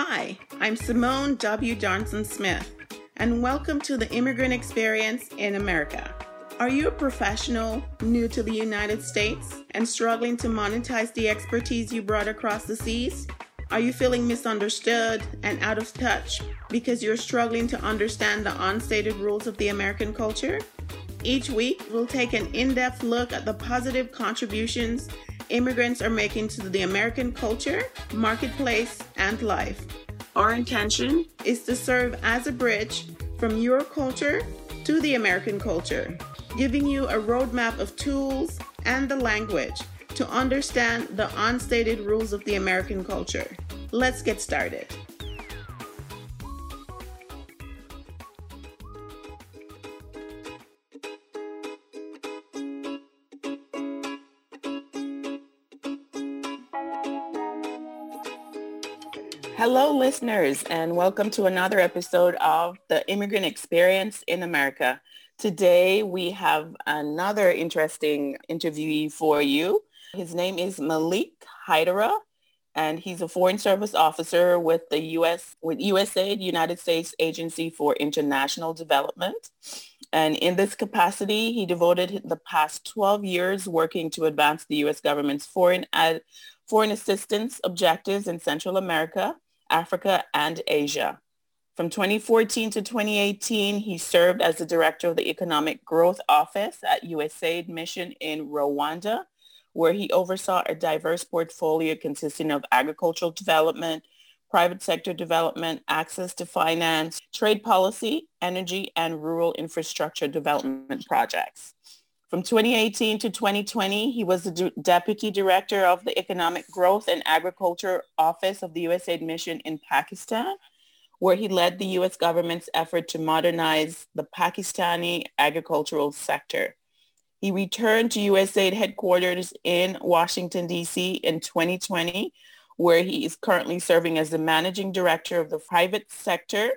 Hi, I'm Simone W. Johnson Smith, and welcome to the Immigrant Experience in America. Are you a professional new to the United States and struggling to monetize the expertise you brought across the seas? Are you feeling misunderstood and out of touch because you're struggling to understand the unstated rules of the American culture? Each week, we'll take an in depth look at the positive contributions immigrants are making to the American culture, marketplace, and life. Our intention is to serve as a bridge from your culture to the American culture, giving you a roadmap of tools and the language to understand the unstated rules of the American culture. Let's get started. Hello, listeners, and welcome to another episode of The Immigrant Experience in America. Today, we have another interesting interviewee for you. His name is Malick Haidara, and he's a Foreign Service Officer with the U.S. with USAID, United States Agency for International Development. And in this capacity, he devoted the past 12 years working to advance the U.S. government's foreign, ad, foreign assistance objectives in Central America Africa, and Asia. From 2014 to 2018, he served as the director of the Economic Growth Office at USAID Mission in Rwanda, where he oversaw a diverse portfolio consisting of agricultural development, private sector development, access to finance, trade policy, energy, and rural infrastructure development projects. From 2018 to 2020, he was the Deputy Director of the Economic Growth and Agriculture Office of the USAID Mission in Pakistan, where he led the U.S. government's effort to modernize the Pakistani agricultural sector. He returned to USAID headquarters in Washington, D.C. in 2020, where he is currently serving as the Managing Director of the Private Sector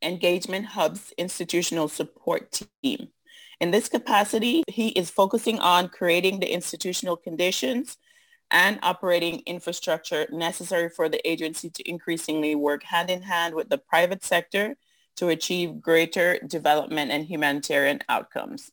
Engagement Hub's Institutional Support Team. In this capacity, he is focusing on creating the institutional conditions and operating infrastructure necessary for the agency to increasingly work hand in hand with the private sector to achieve greater development and humanitarian outcomes.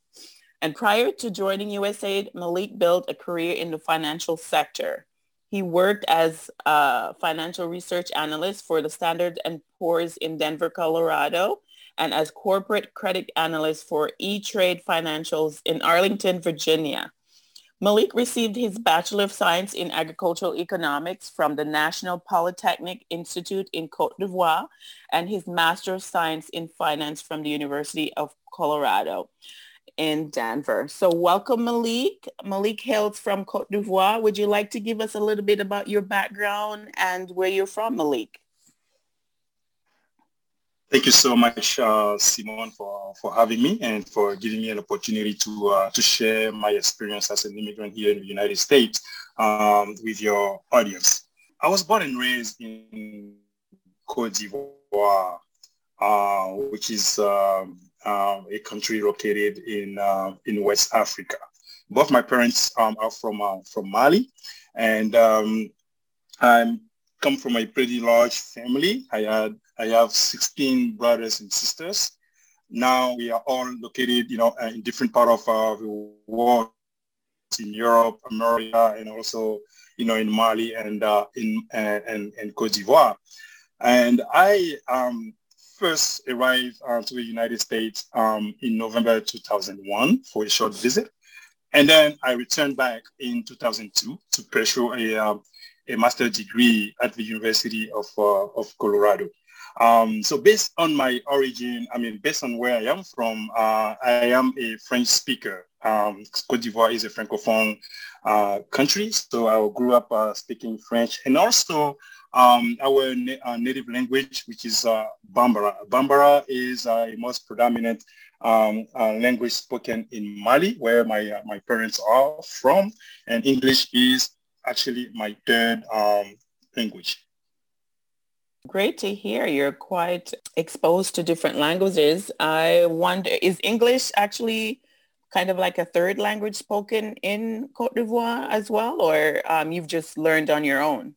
And prior to joining USAID, Malick built a career in the financial sector. He worked as a financial research analyst for the Standard & Poor's in Denver, Colorado, and as corporate credit analyst for E-Trade Financials in Arlington, Virginia. Malick received his Bachelor of Science in Agricultural Economics from the National Polytechnic Institute in Cote d'Ivoire and his Master of Science in Finance from the University of Colorado in Denver. So welcome Malick. Malick hails from Cote d'Ivoire. Would you like to give us a little bit about your background and where you're from, Malick? Thank you so much, uh, Simon, for, for having me and for giving me an opportunity to uh, to share my experience as an immigrant here in the United States um, with your audience. I was born and raised in Cote d'Ivoire, uh, which is um, uh, a country located in uh, in West Africa. Both my parents um, are from uh, from Mali, and um, I'm come from a pretty large family. I had I have 16 brothers and sisters. Now we are all located, you know, in different part of uh, the world, in Europe, America, and also, you know, in Mali and uh, in and, and Cote d'Ivoire. And I um, first arrived uh, to the United States um, in November 2001 for a short visit. And then I returned back in 2002 to pursue a, uh, a master's degree at the University of, uh, of Colorado. Um, so based on my origin, I mean, based on where I am from, uh, I am a French speaker. Um, Cote d'Ivoire is a Francophone uh, country, so I grew up uh, speaking French. And also um, our na uh, native language, which is uh, Bambara. Bambara is uh, a most predominant um, language spoken in Mali, where my, my parents are from. And English is actually my third um, language. Great to hear. You're quite exposed to different languages. I wonder, is English actually kind of like a third language spoken in Cote d'Ivoire as well, or um, you've just learned on your own?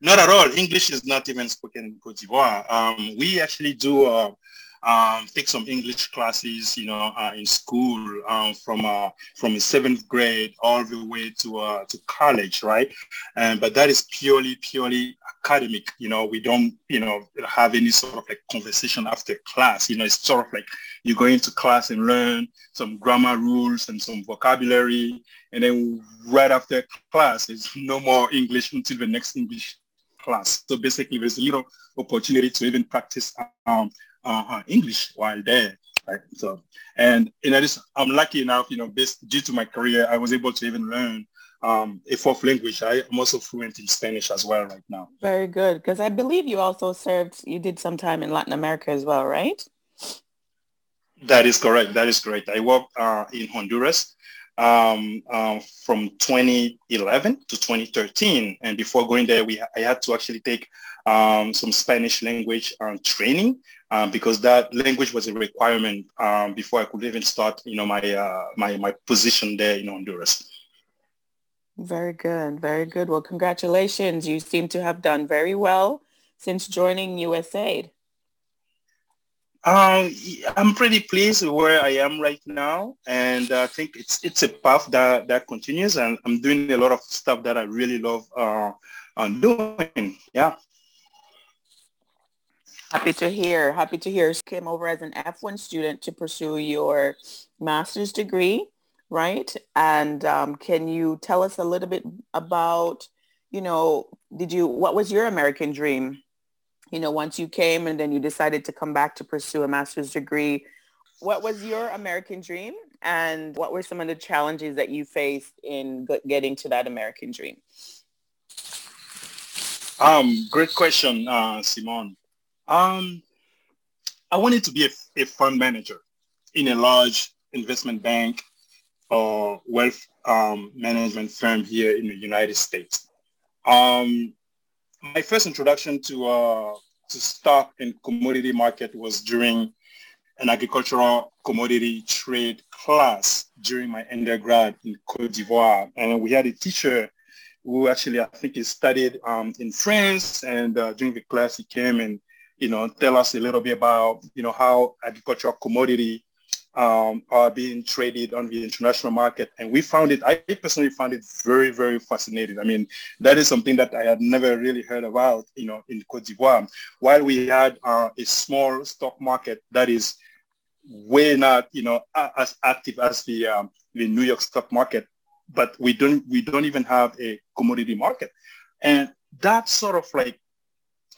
Not at all. English is not even spoken in Cote d'Ivoire. Um, we actually do uh, um, take some English classes, you know, uh, in school um, from uh, from seventh grade all the way to uh, to college, right? And but that is purely purely academic. You know, we don't you know have any sort of like conversation after class. You know, it's sort of like you go into class and learn some grammar rules and some vocabulary, and then right after class, there's no more English until the next English class. So basically, there's a little opportunity to even practice um, uh, English while there. Right. So, and in addition, I'm lucky enough, you know, based due to my career, I was able to even learn um, a fourth language. I, am also fluent in Spanish as well right now. Very good. Because I believe you also served, you did some time in Latin America as well, right? That is correct. That is correct. I worked uh, in Honduras um, uh, from 2011 to 2013. And before going there, we I had to actually take um, some Spanish language um, training um, because that language was a requirement um, before I could even start, you know, my, uh, my, my position there in Honduras. Very good. Very good. Well, congratulations. You seem to have done very well since joining USAID. Um, I'm pretty pleased with where I am right now, and I think it's it's a path that that continues, and I'm doing a lot of stuff that I really love uh, doing. Yeah. Happy to hear. Happy to hear. You came over as an F1 student to pursue your master's degree, right? And um, can you tell us a little bit about, you know, did you, what was your American dream? You know, once you came and then you decided to come back to pursue a master's degree, what was your American dream? And what were some of the challenges that you faced in getting to that American dream? Um, great question, uh, Simone. Um, I wanted to be a, a fund manager in a large investment bank or wealth um, management firm here in the United States. Um, my first introduction to uh, to stock and commodity market was during an agricultural commodity trade class during my undergrad in Cote d'Ivoire. And we had a teacher who actually, I think he studied um, in France. And uh, during the class, he came and you know, tell us a little bit about, you know, how agricultural commodity um, are being traded on the international market. And we found it, I personally found it very, very fascinating. I mean, that is something that I had never really heard about, you know, in Cote d'Ivoire. While we had uh, a small stock market that is way not, you know, as active as the, um, the New York stock market, but we don't, we don't even have a commodity market. And that sort of like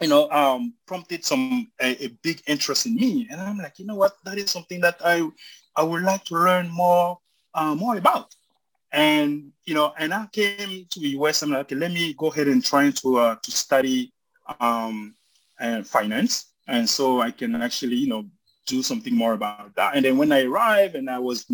you know, um, prompted some a, a, big interest in me, and I'm like, you know what, that is something that I I would like to learn more uh, more about. And you know, and I came to the US. I'm like, okay, let me go ahead and try to uh, to study um, and finance, and so I can actually you know do something more about that. And then when I arrived, and I was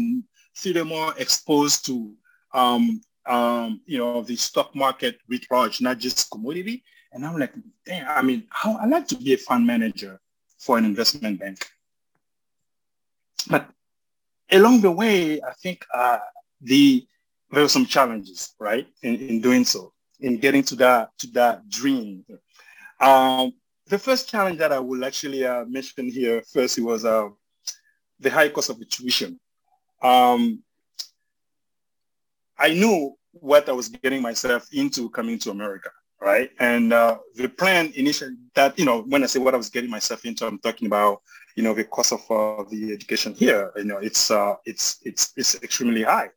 still more exposed to um, um, you know the stock market writ large, not just commodity, and I'm like, damn, I mean, how I like to be a fund manager for an investment bank. But along the way, I think uh, the there were some challenges, right, in, in doing so, in getting to that to that dream. Um, the first challenge that I will actually uh, mention here first, was uh, the high cost of the tuition. Um, I knew what I was getting myself into coming to America right? And uh, the plan initially that, you know, when I say what I was getting myself into, I'm talking about, you know, the cost of uh, the education here, you know, it's, uh, it's, it's, it's extremely high.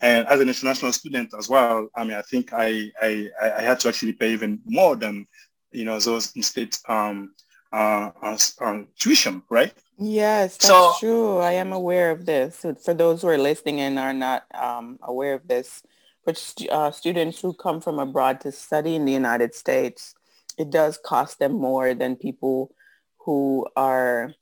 And as an international student as well, I mean, I think I, I, I had to actually pay even more than, you know, those in-state um, uh, uh, tuition, right? Yes, that's so, true. I am aware of this. For those who are listening and are not um, aware of this, for uh, students who come from abroad to study in the United States, it does cost them more than people who are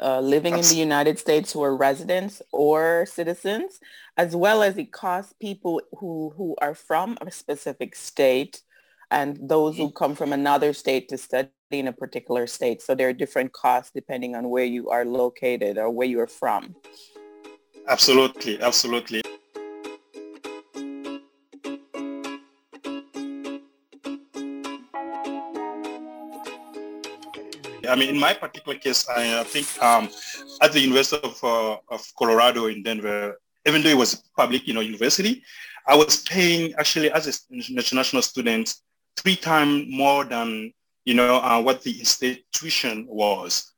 uh, living in the United States who are residents or citizens, as well as it costs people who, who are from a specific state and those who come from another state to study in a particular state. So there are different costs depending on where you are located or where you are from. Absolutely, absolutely. I mean, in my particular case, I, I think um, at the University of, uh, of Colorado in Denver, even though it was a public, you know, university, I was paying actually as an international student three times more than, you know, uh, what the state tuition was.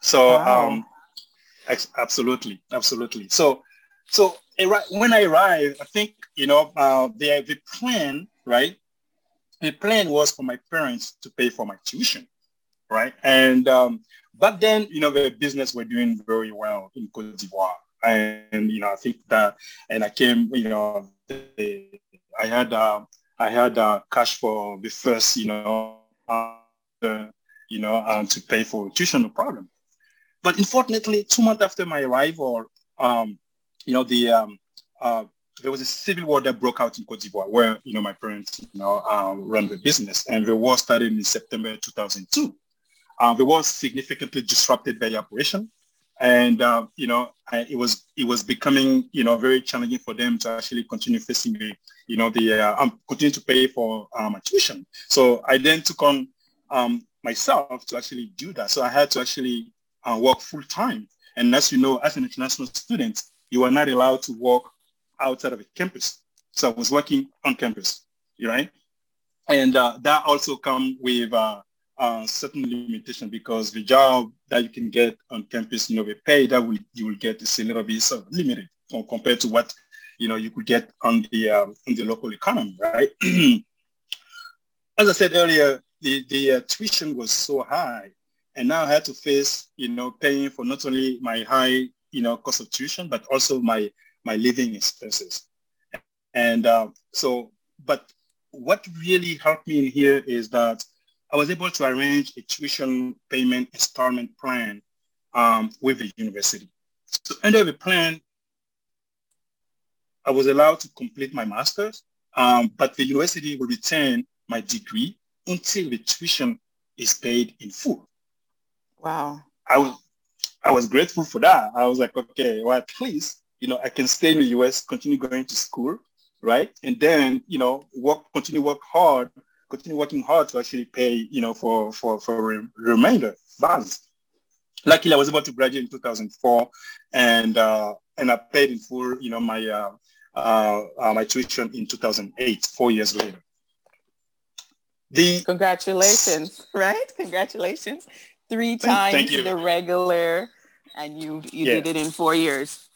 So wow. um, absolutely, absolutely. So, so when I arrived, I think, you know, uh, the, the plan, right? The plan was for my parents to pay for my tuition, right? And um, back then, you know, the business were doing very well in Cote d'Ivoire. And, you know, I think that, and I came, you know, I had, uh, I had uh, cash for the first, you know, uh, you know, um, to pay for tuition, problem. But unfortunately, two months after my arrival, um, you know, the um, uh, there was a civil war that broke out in Cote d'Ivoire where, you know, my parents, you know, um, run the business. And the war started in September 2002. Uh, the war significantly disrupted by the operation. And, uh, you know, I, it was it was becoming, you know, very challenging for them to actually continue facing the, you know, the, uh, um, continue to pay for um, tuition. So I then took on um, myself to actually do that. So I had to actually uh, work full time. And as you know, as an international student, you are not allowed to work outside of a campus. So I was working on campus, right? And uh, that also come with uh, uh, certain limitation because the job that you can get on campus, you know, the pay that will, you will get is a little bit sort of limited compared to what, you know, you could get on the, um, on the local economy, right? As I said earlier, the, the uh, tuition was so high and now I had to face, you know, paying for not only my high, you know, cost of tuition, but also my my living expenses. And uh, so, but what really helped me in here is that I was able to arrange a tuition payment installment plan um, with the university. So under the plan, I was allowed to complete my master's, um, but the university will retain my degree until the tuition is paid in full. Wow. I was I was grateful for that. I was like, okay, well, at least you know, I can stay in the US, continue going to school, right? And then, you know, work, continue work hard, continue working hard to actually pay, you know, for, for, for a remainder balance. Luckily, I was able to graduate in 2004 and, uh, and I paid in full, you know, my, uh, uh, uh my tuition in 2008, four years later. The Congratulations, right? Congratulations. Three times the regular and you, you yes. did it in four years.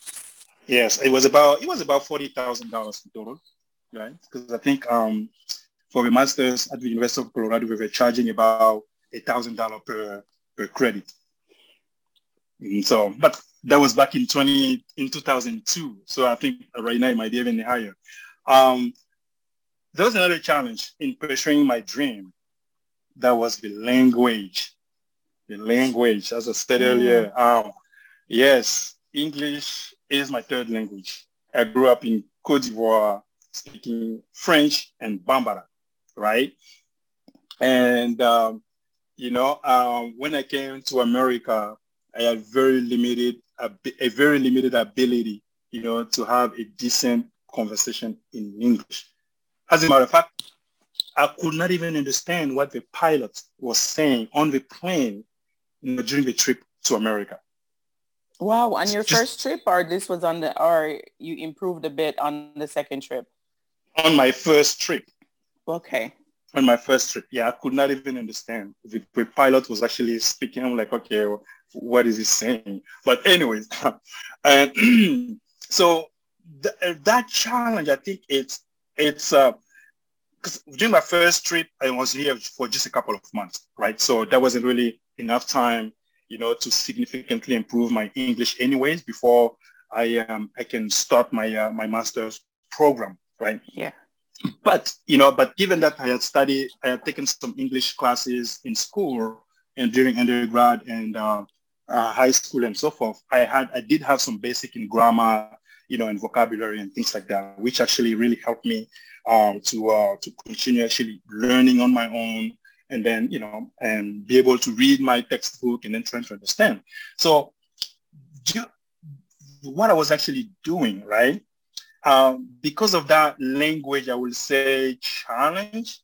Yes, it was about it was about forty thousand dollars total, right? Because I think um, for a master's at the University of Colorado, we were charging about a thousand dollar per per credit. And so, but that was back in twenty in two thousand two. So I think right now it might be even higher. Um, there was another challenge in pursuing my dream. That was the language. The language, as I said mm. earlier. Um, yes, English is my third language. I grew up in Cote d'Ivoire speaking French and Bambara, right? And, um, you know, um, when I came to America, I had very limited, a, very limited ability, you know, to have a decent conversation in English. As a matter of fact, I could not even understand what the pilot was saying on the plane you know, during the trip to America. Wow, on your first trip or this was on the, or you improved a bit on the second trip? On my first trip. Okay. On my first trip, yeah, I could not even understand. The, the pilot was actually speaking. I'm like, okay, what is he saying? But anyways, and so th- uh, that challenge, I think it's, it's, uh, because during my first trip, I was here for just a couple of months, right? So that wasn't really enough time you know, to significantly improve my English anyways before I um, I can start my uh, my master's program, right? Yeah. But you know, but given that I had studied, I had taken some English classes in school and during undergrad and uh, uh, high school and so forth, I had I did have some basic in grammar, you know, and vocabulary and things like that, which actually really helped me um, to uh, to continue actually learning on my own and then, you know, and be able to read my textbook and then trying to understand. So what I was actually doing, right? Um, because of that language, I will say challenge,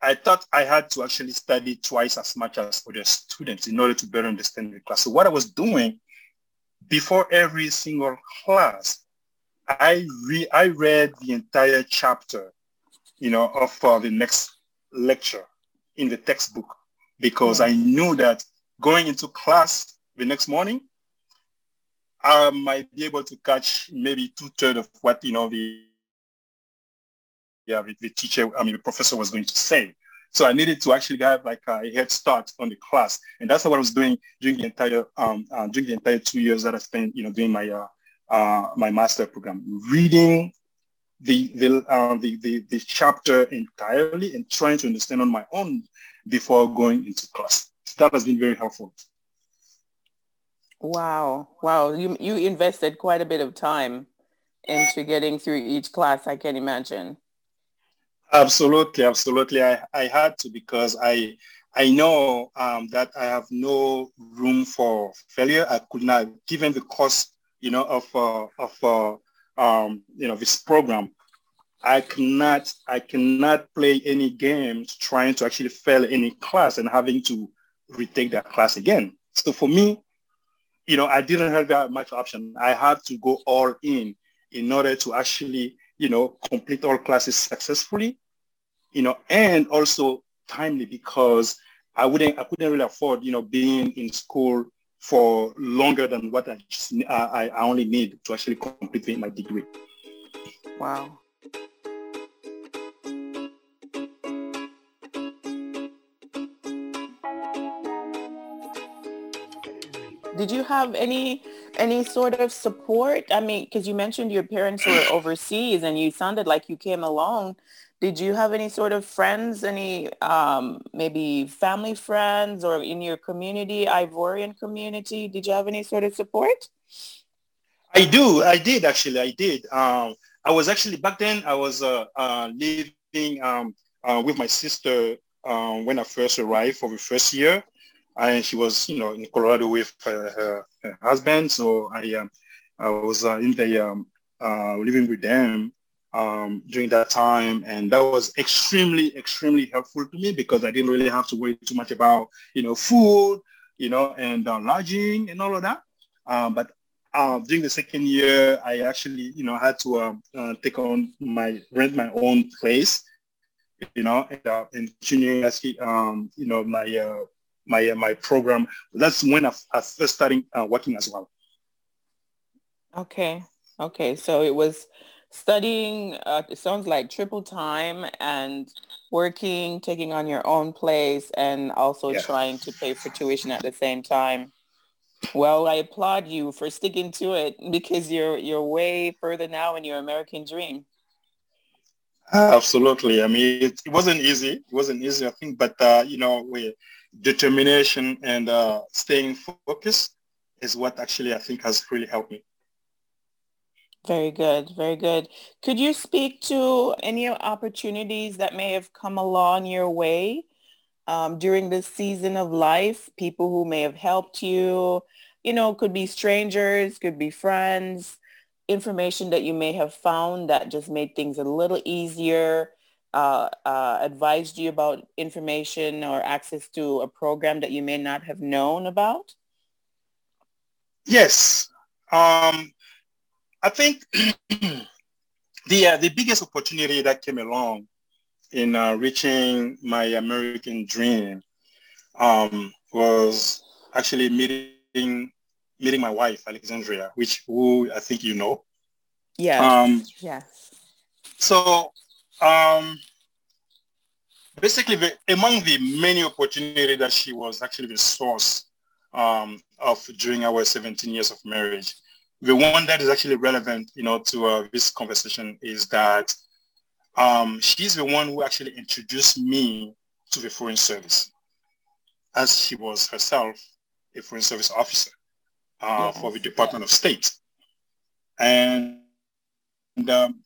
I thought I had to actually study twice as much as other students in order to better understand the class. So what I was doing before every single class, I re- I read the entire chapter, you know, of uh, the next lecture in the textbook because I knew that going into class the next morning, I might be able to catch maybe two thirds of what you know the yeah the, teacher I mean the professor was going to say. So I needed to actually have like a head start on the class, and that's what I was doing during the entire um, uh, during the entire two years that I spent you know doing my uh, uh, my master program, reading the the, uh, the the the chapter entirely and trying to understand on my own before going into class. So that has been very helpful. Wow. Wow. You, you invested quite a bit of time into getting through each class, I can imagine. Absolutely. Absolutely. I, I had to because I, I know um, that I have no room for failure. I could not, given the cost, you know, of, uh, of uh, um, you know, this program, I cannot, I cannot play any games trying to actually fail any class and having to retake that class again. So for me, you know, I didn't have that much option. I had to go all in in order to actually, you know, complete all classes successfully, you know, and also timely because I wouldn't, I couldn't really afford, you know, being in school for longer than what I, just, I, I only need to actually complete my degree. Wow. Did you have any any sort of support? I mean, because you mentioned your parents were overseas and you sounded like you came alone. Did you have any sort of friends, any um, maybe family friends or in your community, Ivorian community? Did you have any sort of support? I do. I did actually. I did. Um, I was actually back then. I was uh, uh, living um, uh, with my sister um, when I first arrived for the first year and she was, you know, in Colorado with her, her, her husband. So I, um, I was uh, in the um, uh, living with them um, during that time, and that was extremely, extremely helpful to me because I didn't really have to worry too much about, you know, food, you know, and uh, lodging and all of that. Um, but uh, during the second year, I actually, you know, had to um, uh, take on my rent my own place, you know, and, uh, and actually, um, you know, my uh, my uh, my program. That's when I, I first started uh, working as well. Okay. Okay. So it was studying, uh, it sounds like triple time and working, taking on your own place and also yeah. trying to pay for tuition at the same time. Well, I applaud you for sticking to it because you're you're way further now in your American dream. Absolutely. I mean, it, it wasn't easy. It wasn't easy, I think, but uh, you know, we determination and uh, staying focused is what actually I think has really helped me. Very good, very good. Could you speak to any opportunities that may have come along your way um, during this season of life? People who may have helped you, you know, could be strangers, could be friends, information that you may have found that just made things a little easier uh, uh, advised you about information or access to a program that you may not have known about? Yes. Um, I think the, uh, the biggest opportunity that came along in uh, reaching my American dream um, was actually meeting meeting my wife, Alexandria, which who I think you know. Yeah. Um, yes. So um, basically, the, among the many opportunities that she was actually the source um, of during our 17 years of marriage, the one that is actually relevant, you know, to uh, this conversation is that um, she's the one who actually introduced me to the Foreign Service, as she was herself a Foreign Service officer uh, for the Department of State. And, and um,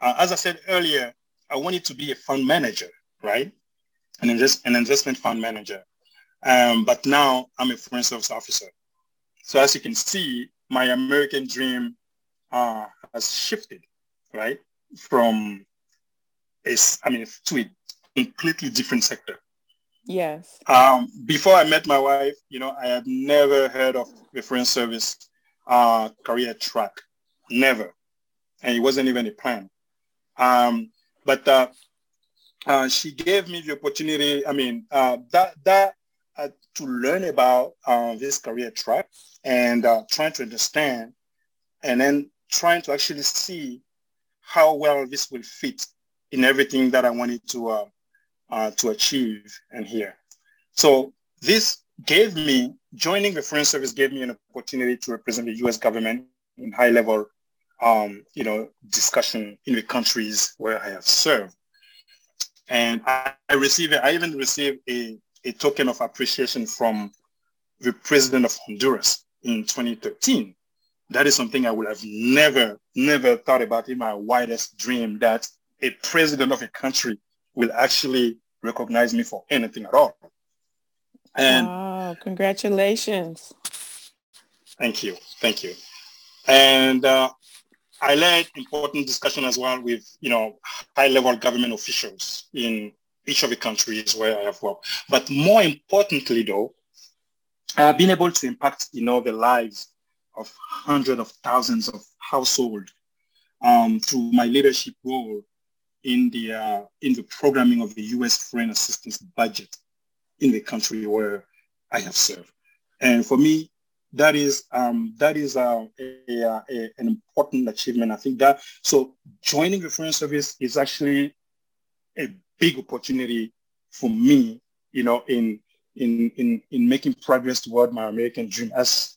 uh, as I said earlier, I wanted to be a fund manager, right? An, invest, an investment fund manager. Um, but now I'm a foreign service officer. So as you can see, my American dream uh, has shifted, right? From a, I mean, to a completely different sector. Yes. Um, before I met my wife, you know, I had never heard of Foreign Service uh, career track, never, and it wasn't even a plan. Um, but uh, uh, she gave me the opportunity. I mean, uh, that that uh, to learn about uh, this career track and trying to understand, and then trying to actually see how well this will fit in everything that I wanted to uh, uh, to achieve and here. So this gave me, joining the Foreign Service gave me an opportunity to represent the U.S. government in high level, um, you know, discussion in the countries where I have served. And I, I received, I even received a, a token of appreciation from the president of Honduras in 2013 that is something I would have never, never thought about in my wildest dream that a president of a country will actually recognize me for anything at all. And wow, congratulations. Thank you. Thank you. And uh, I led important discussion as well with, you know, high-level government officials in each of the countries where I have worked. But more importantly, though, I've been able to impact, you know, the lives of hundreds of thousands of households um, through my leadership role in the uh, in the programming of the U.S. foreign assistance budget in the country where I have served. And for me, that is um, that is uh, a, a, a, an important achievement. I think that so joining the foreign service is actually a big opportunity for me, you know, in in in in making progress toward my American dream as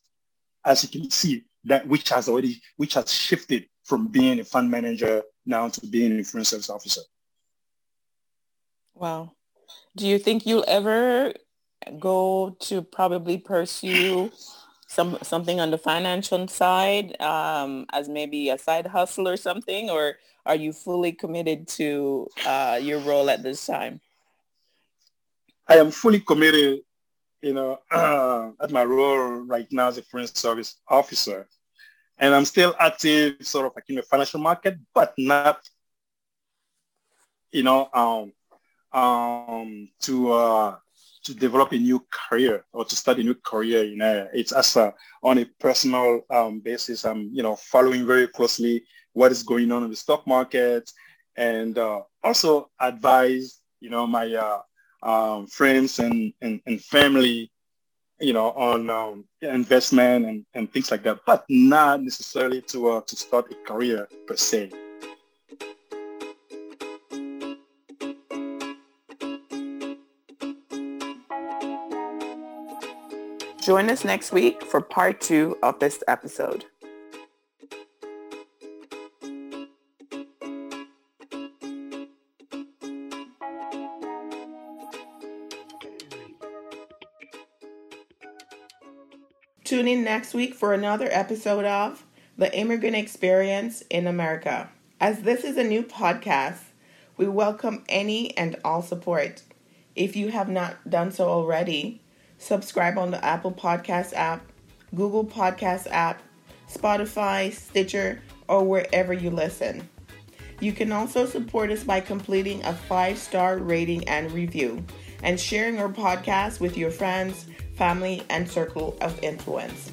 as you can see, that which has already, which has shifted from being a fund manager now to being an foreign service officer. Wow. Do you think you'll ever go to probably pursue some something on the financial side um, as maybe a side hustle or something, or are you fully committed to uh, your role at this time? I am fully committed you know, uh, at my role right now as a foreign service officer. And I'm still active sort of like in the financial market, but not, you know, um, um, to, uh, to develop a new career or to start a new career. You know, it's as a, on a personal um, basis. I'm, you know, following very closely what is going on in the stock market and uh, also advise, you know, my uh, um, friends and, and, and family, you know, on um, investment and, and things like that, but not necessarily to, uh, to start a career per se. Join us next week for part two of this episode. Tune in next week for another episode of The Immigrant Experience in America. As this is a new podcast, we welcome any and all support. If you have not done so already, subscribe on the Apple Podcast app, Google Podcast app, Spotify, Stitcher, or wherever you listen. You can also support us by completing a five star rating and review and sharing our podcast with your friends family, and circle of influence.